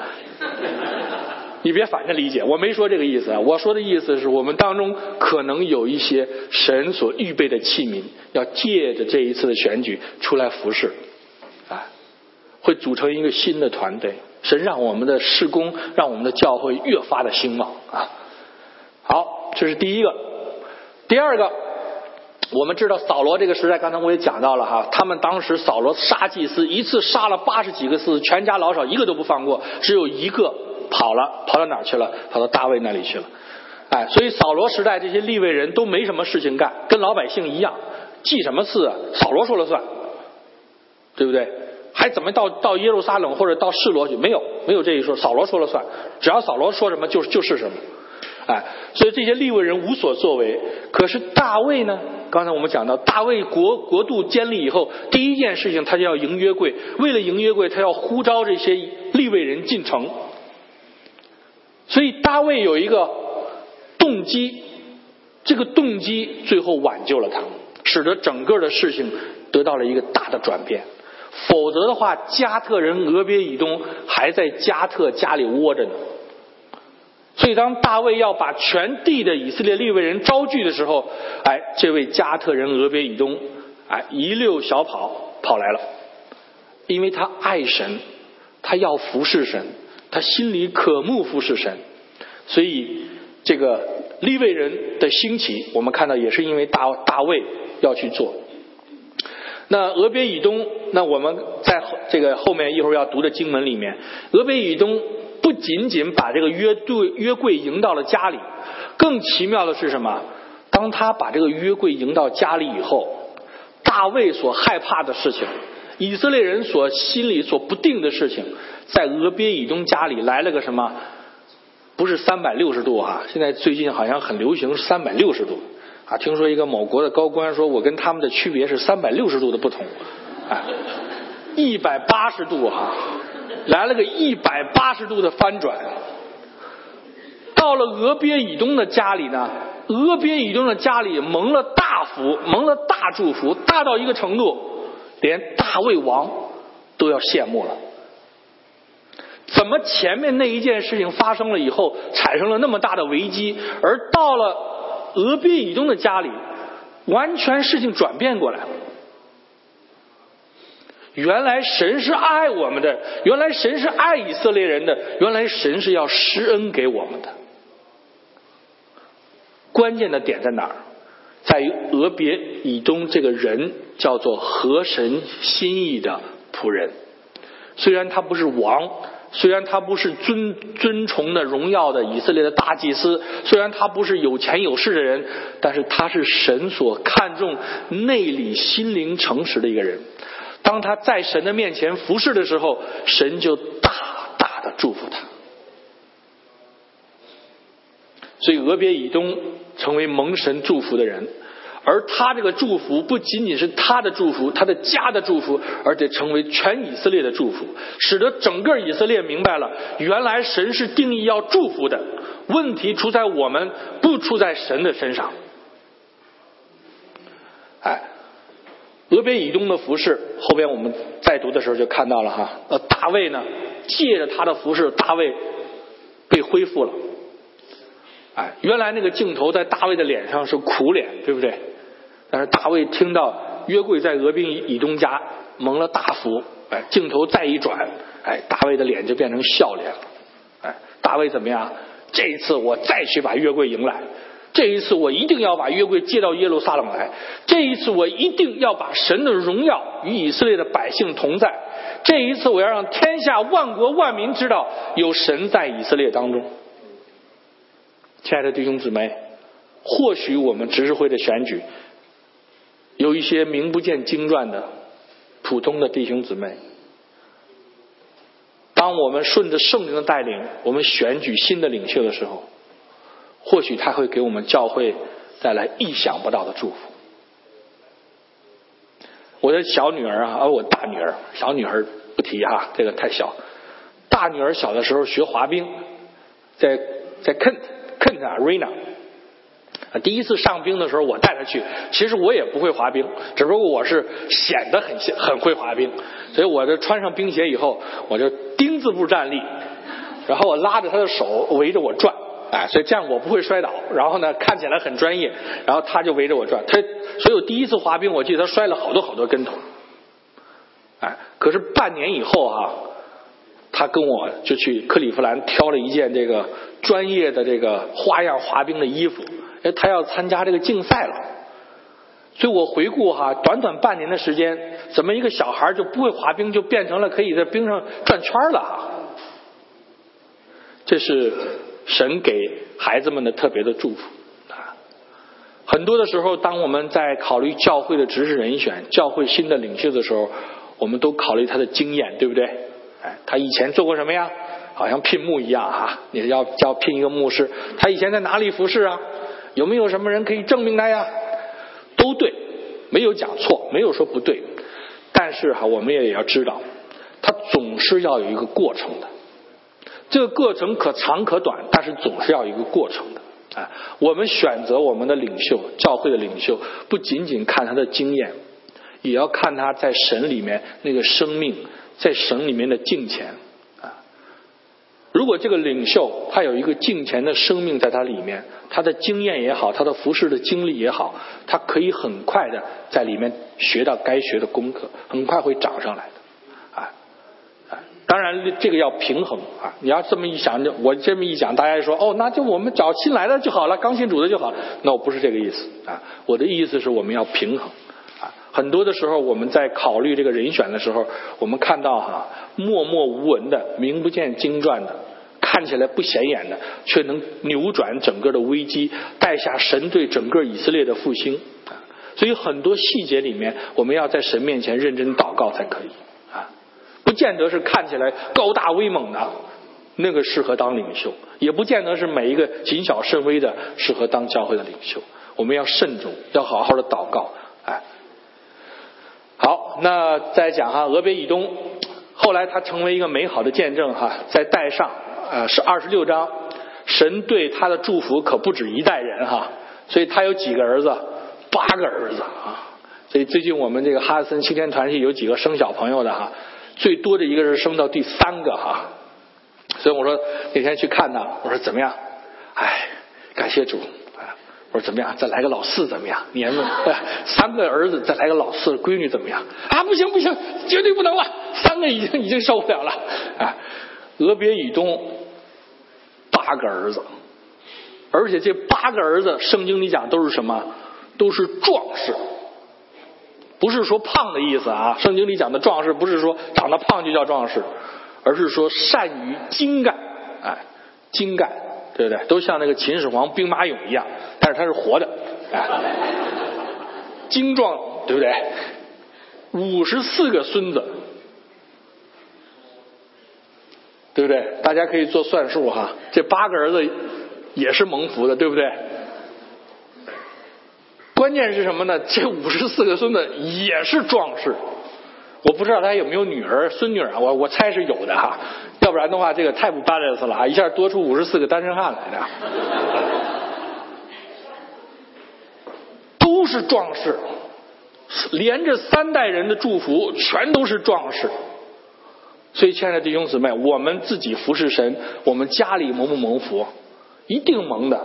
你别反着理解，我没说这个意思啊。我说的意思是我们当中可能有一些神所预备的器皿，要借着这一次的选举出来服侍，啊，会组成一个新的团队。神让我们的施工，让我们的教会越发的兴旺啊。好，这是第一个。第二个，我们知道扫罗这个时代，刚才我也讲到了哈，他们当时扫罗杀祭司，一次杀了八十几个司，全家老少一个都不放过，只有一个跑了，跑到哪儿去了？跑到大卫那里去了。哎，所以扫罗时代这些立位人都没什么事情干，跟老百姓一样，祭什么祀啊？扫罗说了算，对不对？还怎么到到耶路撒冷或者到示罗去？没有，没有这一说，扫罗说了算，只要扫罗说什么就就是什么。哎，所以这些利未人无所作为。可是大卫呢？刚才我们讲到，大卫国国度建立以后，第一件事情他就要迎约柜。为了迎约柜，他要呼召这些利未人进城。所以大卫有一个动机，这个动机最后挽救了他，使得整个的事情得到了一个大的转变。否则的话，加特人俄别以东还在加特家里窝着呢。所以，当大卫要把全地的以色列立位人招聚的时候，哎，这位加特人俄别以东，哎，一溜小跑跑来了，因为他爱神，他要服侍神，他心里渴慕服侍神，所以这个立位人的兴起，我们看到也是因为大大卫要去做。那俄别以东，那我们在这个后面一会儿要读的经文里面，俄别以东。不仅仅把这个约对约柜迎到了家里，更奇妙的是什么？当他把这个约柜迎到家里以后，大卫所害怕的事情，以色列人所心里所不定的事情，在俄别以东家里来了个什么？不是三百六十度哈，现在最近好像很流行三百六十度啊。听说一个某国的高官说，我跟他们的区别是三百六十度的不同，哎，一百八十度哈，来了个一百八十度的翻转。到了俄边以东的家里呢，俄边以东的家里蒙了大福，蒙了大祝福，大到一个程度，连大卫王都要羡慕了。怎么前面那一件事情发生了以后，产生了那么大的危机，而到了俄边以东的家里，完全事情转变过来了。原来神是爱我们的，原来神是爱以色列人的，原来神是要施恩给我们的。关键的点在哪儿？在于俄别以东这个人叫做合神心意的仆人，虽然他不是王。虽然他不是尊尊崇的荣耀的以色列的大祭司，虽然他不是有钱有势的人，但是他是神所看重内里心灵诚实的一个人。当他在神的面前服侍的时候，神就大大的祝福他。所以俄别以东成为蒙神祝福的人。而他这个祝福不仅仅是他的祝福，他的家的祝福，而且成为全以色列的祝福，使得整个以色列明白了，原来神是定义要祝福的。问题出在我们，不出在神的身上。哎，俄别以东的服饰，后边我们再读的时候就看到了哈。呃，大卫呢，借着他的服饰，大卫被恢复了。哎，原来那个镜头在大卫的脸上是苦脸，对不对？但是大卫听到约柜在俄兵以东家蒙了大福，哎，镜头再一转，哎，大卫的脸就变成笑脸了。哎，大卫怎么样？这一次我再去把约柜迎来，这一次我一定要把约柜接到耶路撒冷来，这一次我一定要把神的荣耀与以色列的百姓同在，这一次我要让天下万国万民知道有神在以色列当中。亲爱的弟兄姊妹，或许我们执事会的选举。有一些名不见经传的普通的弟兄姊妹，当我们顺着圣灵的带领，我们选举新的领袖的时候，或许他会给我们教会带来意想不到的祝福。我的小女儿啊，而我大女儿，小女儿不提哈，这个太小。大女儿小的时候学滑冰，在在 Kent Kent Arena。第一次上冰的时候，我带她去。其实我也不会滑冰，只不过我是显得很很会滑冰。所以我就穿上冰鞋以后，我就丁字步站立，然后我拉着她的手围着我转，哎，所以这样我不会摔倒。然后呢，看起来很专业。然后他就围着我转，他所以我第一次滑冰，我记得他摔了好多好多跟头。哎，可是半年以后哈，他跟我就去克利夫兰挑了一件这个专业的这个花样滑冰的衣服。哎，他要参加这个竞赛了，所以我回顾哈，短短半年的时间，怎么一个小孩就不会滑冰，就变成了可以在冰上转圈了？这是神给孩子们的特别的祝福啊！很多的时候，当我们在考虑教会的执事人选、教会新的领袖的时候，我们都考虑他的经验，对不对？哎，他以前做过什么呀？好像聘牧一样哈，你要要聘一个牧师，他以前在哪里服侍啊？有没有什么人可以证明他呀？都对，没有讲错，没有说不对。但是哈，我们也要知道，他总是要有一个过程的。这个过程可长可短，但是总是要一个过程的。啊，我们选择我们的领袖，教会的领袖，不仅仅看他的经验，也要看他在神里面那个生命，在神里面的敬虔。啊如果这个领袖他有一个敬虔的生命在他里面，他的经验也好，他的服侍的经历也好，他可以很快的在里面学到该学的功课，很快会涨上来，当然这个要平衡啊！你要这么一想，我这么一讲，大家说哦，那就我们找新来的就好了，刚信主的就好了。那我不是这个意思啊！我的意思是我们要平衡啊！很多的时候我们在考虑这个人选的时候，我们看到哈默默无闻的、名不见经传的。看起来不显眼的，却能扭转整个的危机，带下神对整个以色列的复兴啊。所以很多细节里面，我们要在神面前认真祷告才可以，不见得是看起来高大威猛的那个适合当领袖，也不见得是每一个谨小慎微的适合当教会的领袖。我们要慎重，要好好的祷告。哎，好，那再讲哈，俄别以东，后来他成为一个美好的见证哈，在带上呃是二十六章，神对他的祝福可不止一代人哈，所以他有几个儿子。八个儿子啊，所以最近我们这个哈森青年团体有几个生小朋友的哈，最多的一个人生到第三个哈，所以我说那天去看他，我说怎么样？哎，感谢主啊，我说怎么样？再来个老四怎么样？年子 三个儿子再来个老四，闺女怎么样？啊，不行不行，绝对不能了，三个已经已经受不了了啊！俄别以东八个儿子，而且这八个儿子圣经里讲都是什么？都是壮士，不是说胖的意思啊。圣经里讲的壮士，不是说长得胖就叫壮士，而是说善于精干，哎，精干，对不对？都像那个秦始皇兵马俑一样，但是他是活的，哎，精壮，对不对？五十四个孙子，对不对？大家可以做算术哈。这八个儿子也是蒙福的，对不对？关键是什么呢？这五十四个孙子也是壮士，我不知道他有没有女儿、孙女啊？我我猜是有的哈，要不然的话，这个太不 balance 了啊！一下多出五十四个单身汉来的，都是壮士，连着三代人的祝福，全都是壮士。所以，亲爱的弟兄姊妹，我们自己服侍神，我们家里蒙不蒙福？一定蒙的。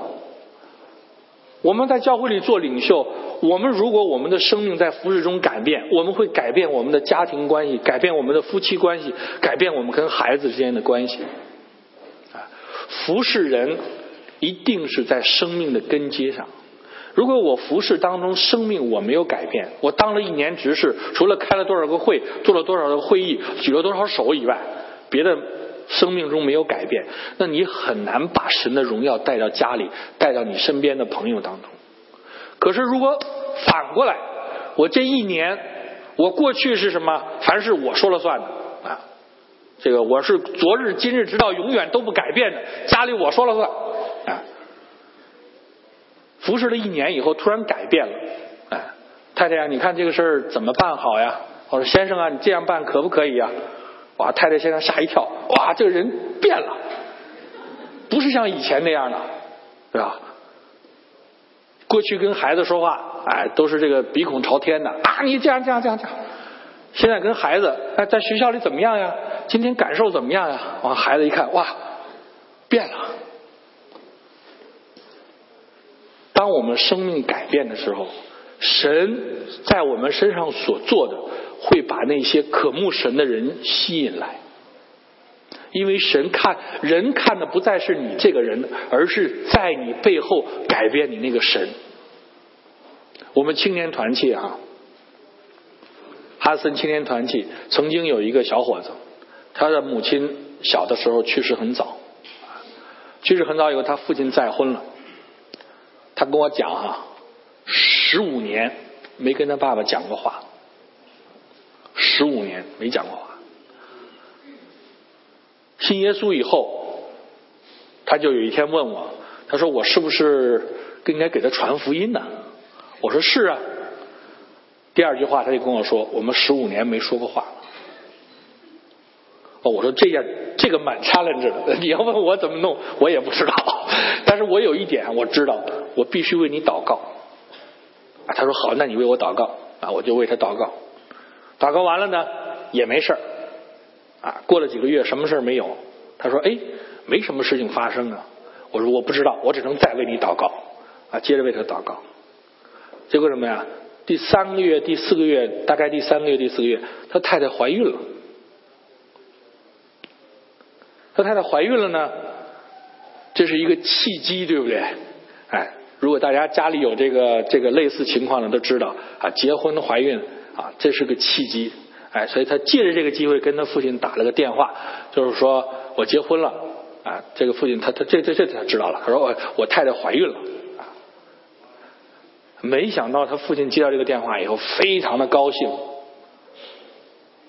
我们在教会里做领袖，我们如果我们的生命在服侍中改变，我们会改变我们的家庭关系，改变我们的夫妻关系，改变我们跟孩子之间的关系。啊，服侍人一定是在生命的根基上。如果我服侍当中生命我没有改变，我当了一年执事，除了开了多少个会，做了多少个会议，举了多少手以外，别的。生命中没有改变，那你很难把神的荣耀带到家里，带到你身边的朋友当中。可是如果反过来，我这一年，我过去是什么？凡是我说了算的啊，这个我是昨日今日直到永远都不改变的，家里我说了算啊。服侍了一年以后，突然改变了，哎，太太呀，你看这个事儿怎么办好呀？我说先生啊，你这样办可不可以呀？哇！太太先生吓一跳，哇，这个人变了，不是像以前那样的，对吧？过去跟孩子说话，哎，都是这个鼻孔朝天的啊！你这样这样这样这样。现在跟孩子，哎，在学校里怎么样呀？今天感受怎么样呀？哇，孩子一看，哇，变了。当我们生命改变的时候，神在我们身上所做的。会把那些渴慕神的人吸引来，因为神看人看的不再是你这个人，而是在你背后改变你那个神。我们青年团契啊，哈森青年团契曾经有一个小伙子，他的母亲小的时候去世很早，去世很早以后，他父亲再婚了，他跟我讲哈，十五年没跟他爸爸讲过话。十五年没讲过话，信耶稣以后，他就有一天问我，他说我是不是更应该给他传福音呢？我说是啊。第二句话他就跟我说，我们十五年没说过话。哦，我说这样这个蛮 challenge 的，你要问我怎么弄，我也不知道。但是我有一点我知道，我必须为你祷告。啊他说好，那你为我祷告啊，我就为他祷告。祷告完了呢，也没事儿，啊，过了几个月，什么事儿没有。他说：“哎，没什么事情发生啊。”我说：“我不知道，我只能再为你祷告。”啊，接着为他祷告。结果什么呀？第三个月、第四个月，大概第三个月、第四个月，他太太怀孕了。他太太怀孕了呢，这是一个契机，对不对？哎，如果大家家里有这个这个类似情况的，都知道啊，结婚怀孕。啊，这是个契机，哎，所以他借着这个机会跟他父亲打了个电话，就是说我结婚了，啊，这个父亲他他这这这他知道了，他说我我太太怀孕了啊，没想到他父亲接到这个电话以后非常的高兴，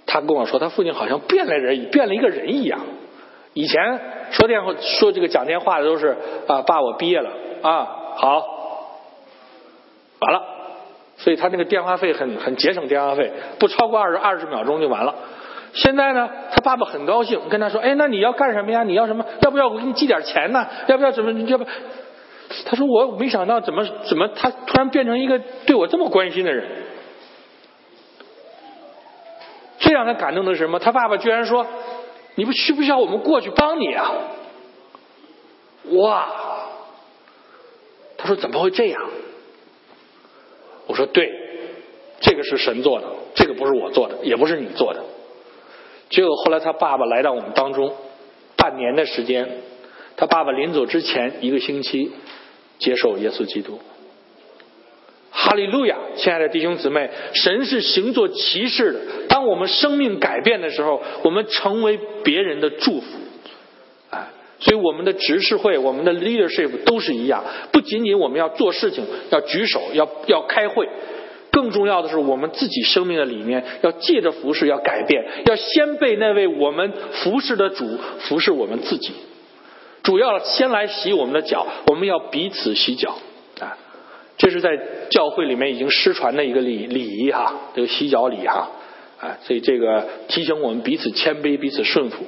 他跟我说他父亲好像变了人，变了一个人一样，以前说电话说这个讲电话的都是啊爸我毕业了啊好，完了，所以他那个电话费很很节省电话费，不超过二十二十秒钟就完了。现在呢，他爸爸很高兴，跟他说：“哎，那你要干什么呀？你要什么？要不要我给你寄点钱呢？要不要怎么？要不？”他说：“我没想到怎么怎么他突然变成一个对我这么关心的人。”最让他感动的是什么？他爸爸居然说：“你不需不需要我们过去帮你啊？”哇！他说：“怎么会这样？”我说：“对，这个是神做的，这个不是我做的，也不是你做的。”结果后来他爸爸来到我们当中，半年的时间，他爸爸临走之前一个星期接受耶稣基督。哈利路亚，亲爱的弟兄姊妹，神是行做奇事的。当我们生命改变的时候，我们成为别人的祝福。所以我们的执事会、我们的 leadership 都是一样，不仅仅我们要做事情、要举手、要要开会。更重要的是，我们自己生命的里面要借着服侍要改变，要先被那位我们服侍的主服侍我们自己。主要先来洗我们的脚，我们要彼此洗脚啊！这是在教会里面已经失传的一个礼礼仪哈，这个洗脚礼哈啊，所以这个提醒我们彼此谦卑，彼此顺服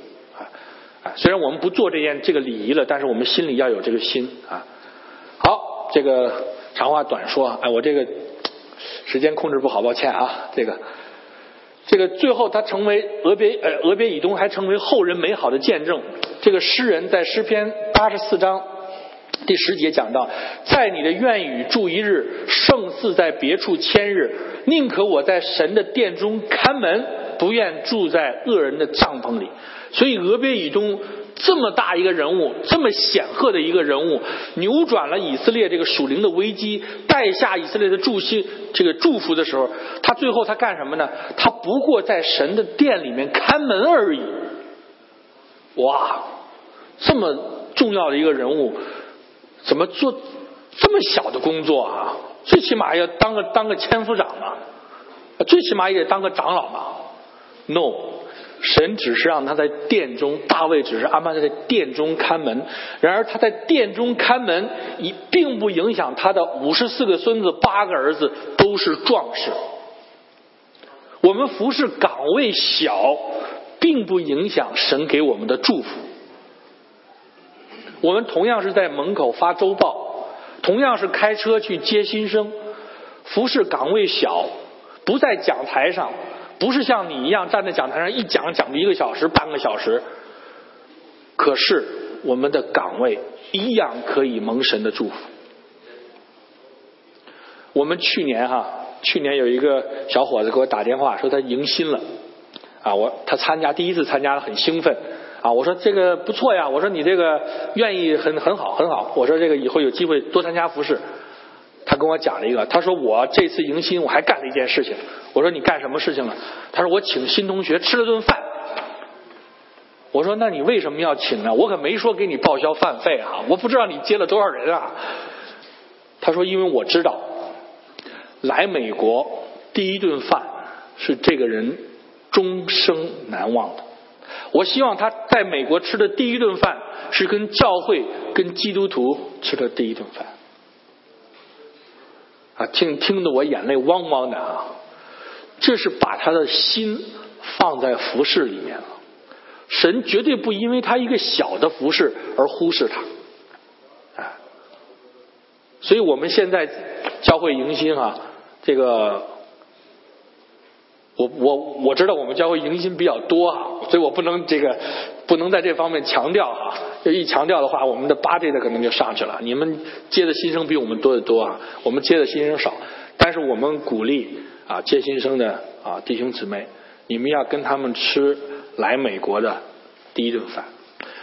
啊！虽然我们不做这件这个礼仪了，但是我们心里要有这个心啊。好，这个长话短说，哎，我这个。时间控制不好，抱歉啊。这个，这个最后他成为俄别呃俄别以东，还成为后人美好的见证。这个诗人在诗篇八十四章第十节讲到：在你的愿语住一日，胜似在别处千日。宁可我在神的殿中看门，不愿住在恶人的帐篷里。所以俄别以东。这么大一个人物，这么显赫的一个人物，扭转了以色列这个属灵的危机，带下以色列的祝心，这个祝福的时候，他最后他干什么呢？他不过在神的殿里面看门而已。哇，这么重要的一个人物，怎么做这么小的工作啊？最起码要当个当个千夫长嘛，最起码也得当个长老嘛。No。神只是让他在殿中，大卫只是安排他在殿中看门。然而他在殿中看门，以并不影响他的五十四个孙子、八个儿子都是壮士。我们服侍岗位小，并不影响神给我们的祝福。我们同样是在门口发周报，同样是开车去接新生，服侍岗位小，不在讲台上。不是像你一样站在讲台上一讲讲一个小时半个小时，可是我们的岗位一样可以蒙神的祝福。我们去年哈，去年有一个小伙子给我打电话说他迎新了，啊，我他参加第一次参加了很兴奋，啊，我说这个不错呀，我说你这个愿意很很好很好，我说这个以后有机会多参加服饰。他跟我讲了一个，他说我这次迎新我还干了一件事情。我说你干什么事情了？他说我请新同学吃了顿饭。我说那你为什么要请呢？我可没说给你报销饭费啊，我不知道你接了多少人啊。他说因为我知道，来美国第一顿饭是这个人终生难忘的。我希望他在美国吃的第一顿饭是跟教会、跟基督徒吃的第一顿饭。听听得我眼泪汪汪的啊！这是把他的心放在服饰里面了。神绝对不因为他一个小的服饰而忽视他，啊！所以我们现在教会迎新啊，这个。我我我知道我们教会迎新比较多啊，所以我不能这个不能在这方面强调啊，这一强调的话，我们的八 G 的可能就上去了。你们接的新生比我们多得多啊，我们接的新生少，但是我们鼓励啊接新生的啊弟兄姊妹，你们要跟他们吃来美国的第一顿饭，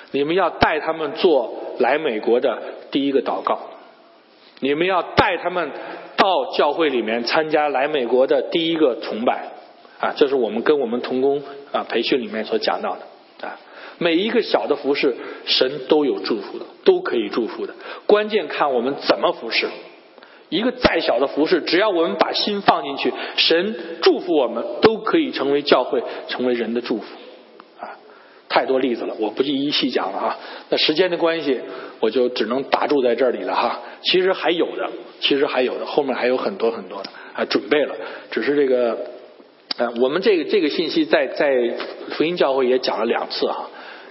你们要带他们做来美国的第一个祷告，你们要带他们到教会里面参加来美国的第一个崇拜。啊，这是我们跟我们童工啊培训里面所讲到的啊，每一个小的服饰，神都有祝福的，都可以祝福的。关键看我们怎么服侍。一个再小的服饰，只要我们把心放进去，神祝福我们，都可以成为教会，成为人的祝福。啊，太多例子了，我不一一细讲了哈。那时间的关系，我就只能打住在这里了哈。其实还有的，其实还有的，后面还有很多很多的啊，准备了。只是这个，呃，我们这个这个信息在在福音教会也讲了两次哈。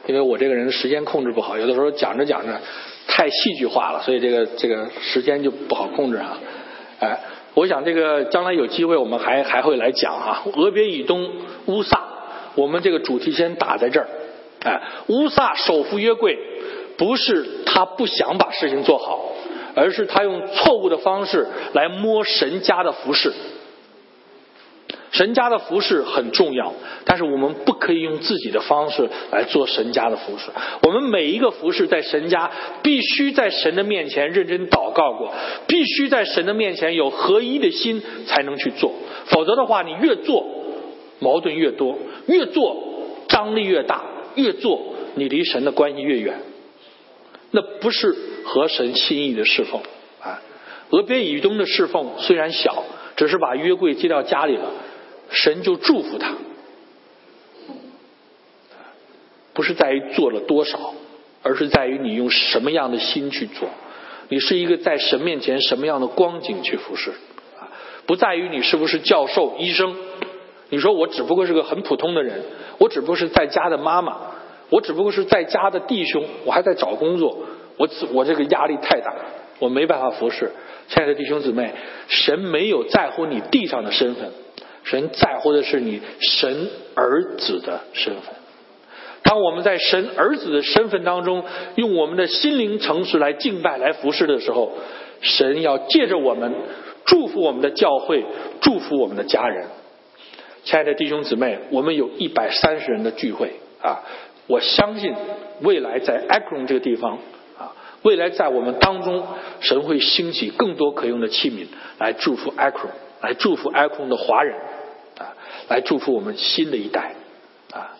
因为我这个人时间控制不好，有的时候讲着讲着太戏剧化了，所以这个这个时间就不好控制啊。哎，我想这个将来有机会我们还还会来讲哈。俄别以东乌萨，我们这个主题先打在这儿。哎，乌萨首富约柜，不是他不想把事情做好，而是他用错误的方式来摸神家的服饰。神家的服饰很重要，但是我们不可以用自己的方式来做神家的服饰。我们每一个服饰在神家必须在神的面前认真祷告过，必须在神的面前有合一的心才能去做。否则的话，你越做矛盾越多，越做张力越大，越做你离神的关系越远。那不是合神心意的侍奉啊！俄别以东的侍奉虽然小，只是把约柜接到家里了。神就祝福他，不是在于做了多少，而是在于你用什么样的心去做。你是一个在神面前什么样的光景去服侍，不在于你是不是教授、医生。你说我只不过是个很普通的人，我只不过是在家的妈妈，我只不过是在家的弟兄，我还在找工作，我我这个压力太大，我没办法服侍。亲爱的弟兄姊妹，神没有在乎你地上的身份。神在乎的是你神儿子的身份。当我们在神儿子的身份当中，用我们的心灵诚实来敬拜、来服侍的时候，神要借着我们祝福我们的教会，祝福我们的家人。亲爱的弟兄姊妹，我们有一百三十人的聚会啊！我相信未来在 Akron 这个地方啊，未来在我们当中，神会兴起更多可用的器皿来祝福 Akron，来祝福 Akron 的华人。来祝福我们新的一代啊！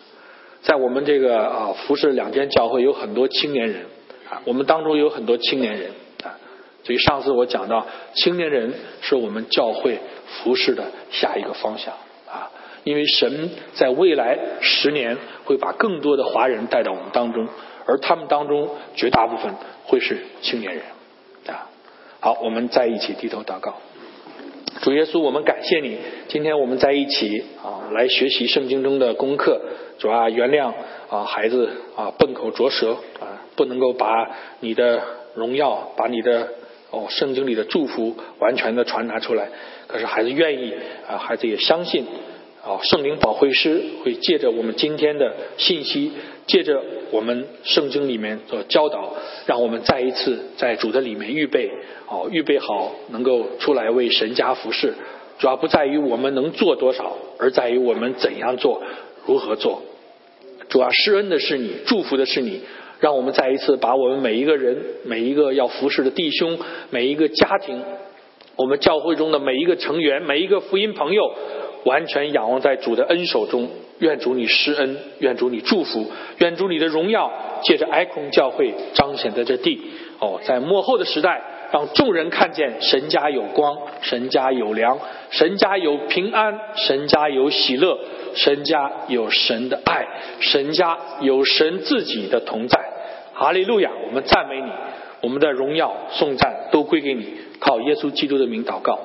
在我们这个啊服侍两间教会有很多青年人啊，我们当中有很多青年人啊。所以上次我讲到，青年人是我们教会服侍的下一个方向啊。因为神在未来十年会把更多的华人带到我们当中，而他们当中绝大部分会是青年人啊。好，我们再一起低头祷告。主耶稣，我们感谢你。今天我们在一起啊，来学习圣经中的功课。主要，原谅啊，孩子啊，笨口拙舌啊，不能够把你的荣耀，把你的哦，圣经里的祝福完全的传达出来。可是孩子愿意啊，孩子也相信啊，圣灵保惠师会借着我们今天的信息，借着我们圣经里面所教导，让我们再一次在主的里面预备。哦，预备好能够出来为神家服侍，主要不在于我们能做多少，而在于我们怎样做，如何做。主要施恩的是你，祝福的是你，让我们再一次把我们每一个人、每一个要服侍的弟兄、每一个家庭，我们教会中的每一个成员、每一个福音朋友，完全仰望在主的恩手中。愿主你施恩，愿主你祝福，愿主你的荣耀借着埃空教会彰显在这地。哦，在幕后的时代。让众人看见神家有光，神家有粮，神家有平安，神家有喜乐，神家有神的爱，神家有神自己的同在。哈利路亚！我们赞美你，我们的荣耀颂赞都归给你。靠耶稣基督的名祷告。